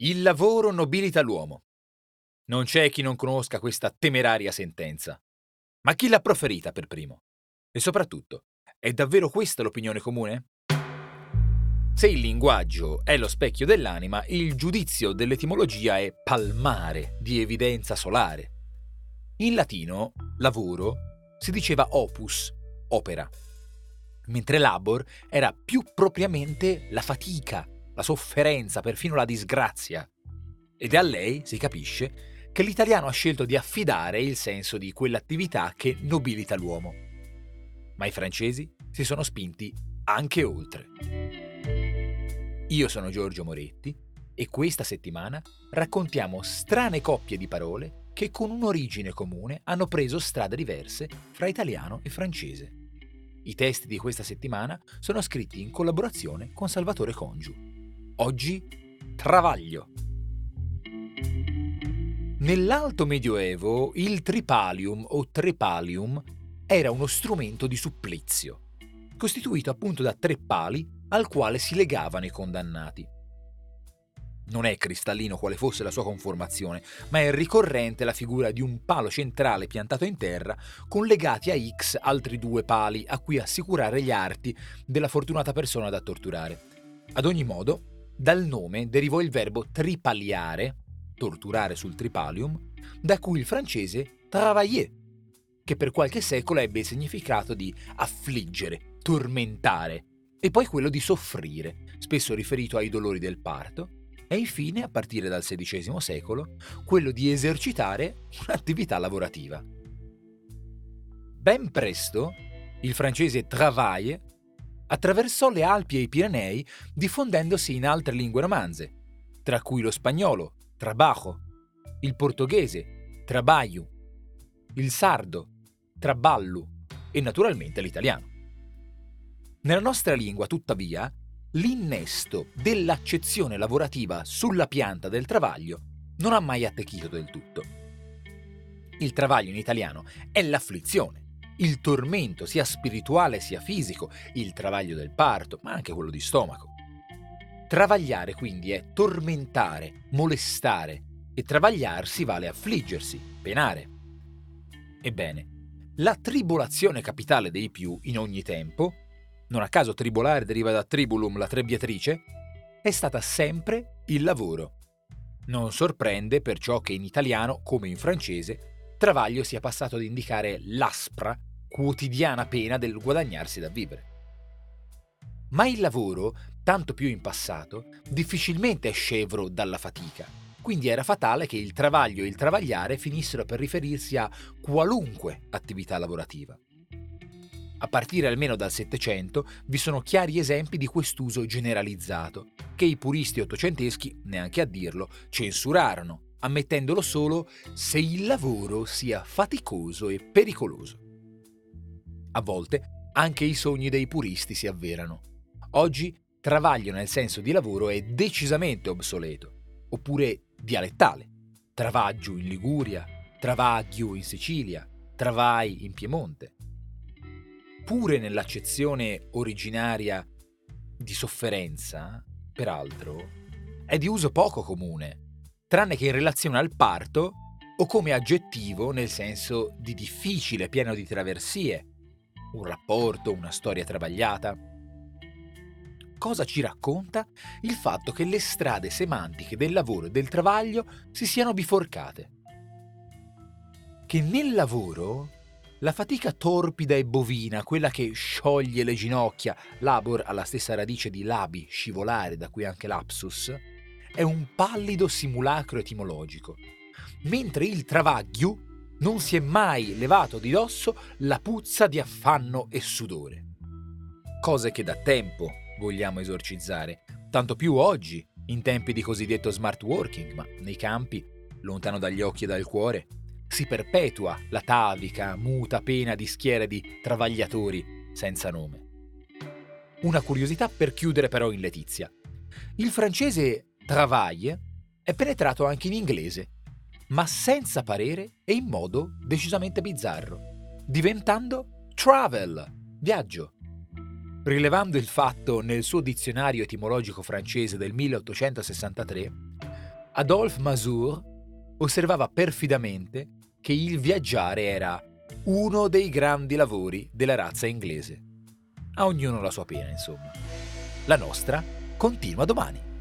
Il lavoro nobilita l'uomo. Non c'è chi non conosca questa temeraria sentenza. Ma chi l'ha proferita per primo? E soprattutto, è davvero questa l'opinione comune? Se il linguaggio è lo specchio dell'anima, il giudizio dell'etimologia è palmare, di evidenza solare. In latino, lavoro, si diceva opus, opera, mentre labor era più propriamente la fatica, la sofferenza, perfino la disgrazia. Ed è a lei, si capisce, che l'italiano ha scelto di affidare il senso di quell'attività che nobilita l'uomo. Ma i francesi si sono spinti anche oltre. Io sono Giorgio Moretti e questa settimana raccontiamo strane coppie di parole che con un'origine comune hanno preso strade diverse fra italiano e francese. I testi di questa settimana sono scritti in collaborazione con Salvatore Congiu. Oggi Travaglio. Nell'alto medioevo il tripalium o trepalium era uno strumento di supplizio, costituito appunto da tre pali al quale si legavano i condannati. Non è cristallino quale fosse la sua conformazione, ma è ricorrente la figura di un palo centrale piantato in terra con legati a X altri due pali a cui assicurare gli arti della fortunata persona da torturare. Ad ogni modo, dal nome derivò il verbo tripaliare, torturare sul tripalium, da cui il francese travailler, che per qualche secolo ebbe il significato di affliggere, tormentare, e poi quello di soffrire, spesso riferito ai dolori del parto, e infine, a partire dal XVI secolo, quello di esercitare un'attività lavorativa. Ben presto, il francese travail attraversò le Alpi e i Pirenei diffondendosi in altre lingue romanze, tra cui lo spagnolo, trabajo, il portoghese, trabalho, il sardo, traballu e naturalmente l'italiano. Nella nostra lingua, tuttavia, l'innesto dell'accezione lavorativa sulla pianta del travaglio non ha mai attecchito del tutto. Il travaglio in italiano è l'afflizione, il tormento sia spirituale sia fisico, il travaglio del parto, ma anche quello di stomaco. Travagliare quindi è tormentare, molestare e travagliarsi vale affliggersi, penare. Ebbene, la tribolazione capitale dei più in ogni tempo non a caso tribolare deriva da tribulum, la trebbiatrice, è stata sempre il lavoro. Non sorprende perciò che in italiano, come in francese, travaglio sia passato ad indicare l'aspra, quotidiana pena del guadagnarsi da vivere. Ma il lavoro, tanto più in passato, difficilmente è scevro dalla fatica, quindi era fatale che il travaglio e il travagliare finissero per riferirsi a qualunque attività lavorativa. A partire almeno dal Settecento vi sono chiari esempi di quest'uso generalizzato, che i puristi ottocenteschi, neanche a dirlo, censurarono, ammettendolo solo se il lavoro sia faticoso e pericoloso. A volte anche i sogni dei puristi si avverano. Oggi travaglio nel senso di lavoro è decisamente obsoleto, oppure dialettale. Travaggio in Liguria, travaglio in Sicilia, travai in Piemonte pure nell'accezione originaria di sofferenza, peraltro, è di uso poco comune, tranne che in relazione al parto o come aggettivo nel senso di difficile, pieno di traversie, un rapporto, una storia travagliata. Cosa ci racconta il fatto che le strade semantiche del lavoro e del travaglio si siano biforcate? Che nel lavoro la fatica torpida e bovina, quella che scioglie le ginocchia, labor ha la stessa radice di labi, scivolare, da cui anche lapsus, è un pallido simulacro etimologico, mentre il travaglio non si è mai levato di dosso la puzza di affanno e sudore. Cose che da tempo vogliamo esorcizzare, tanto più oggi, in tempi di cosiddetto smart working, ma nei campi, lontano dagli occhi e dal cuore, si perpetua la tavica, muta pena di schiere di travagliatori senza nome. Una curiosità per chiudere però in letizia. Il francese travail è penetrato anche in inglese, ma senza parere e in modo decisamente bizzarro, diventando travel, viaggio. Rilevando il fatto nel suo dizionario etimologico francese del 1863, Adolphe Masur osservava perfidamente che il viaggiare era uno dei grandi lavori della razza inglese. A ognuno la sua pena, insomma. La nostra continua domani.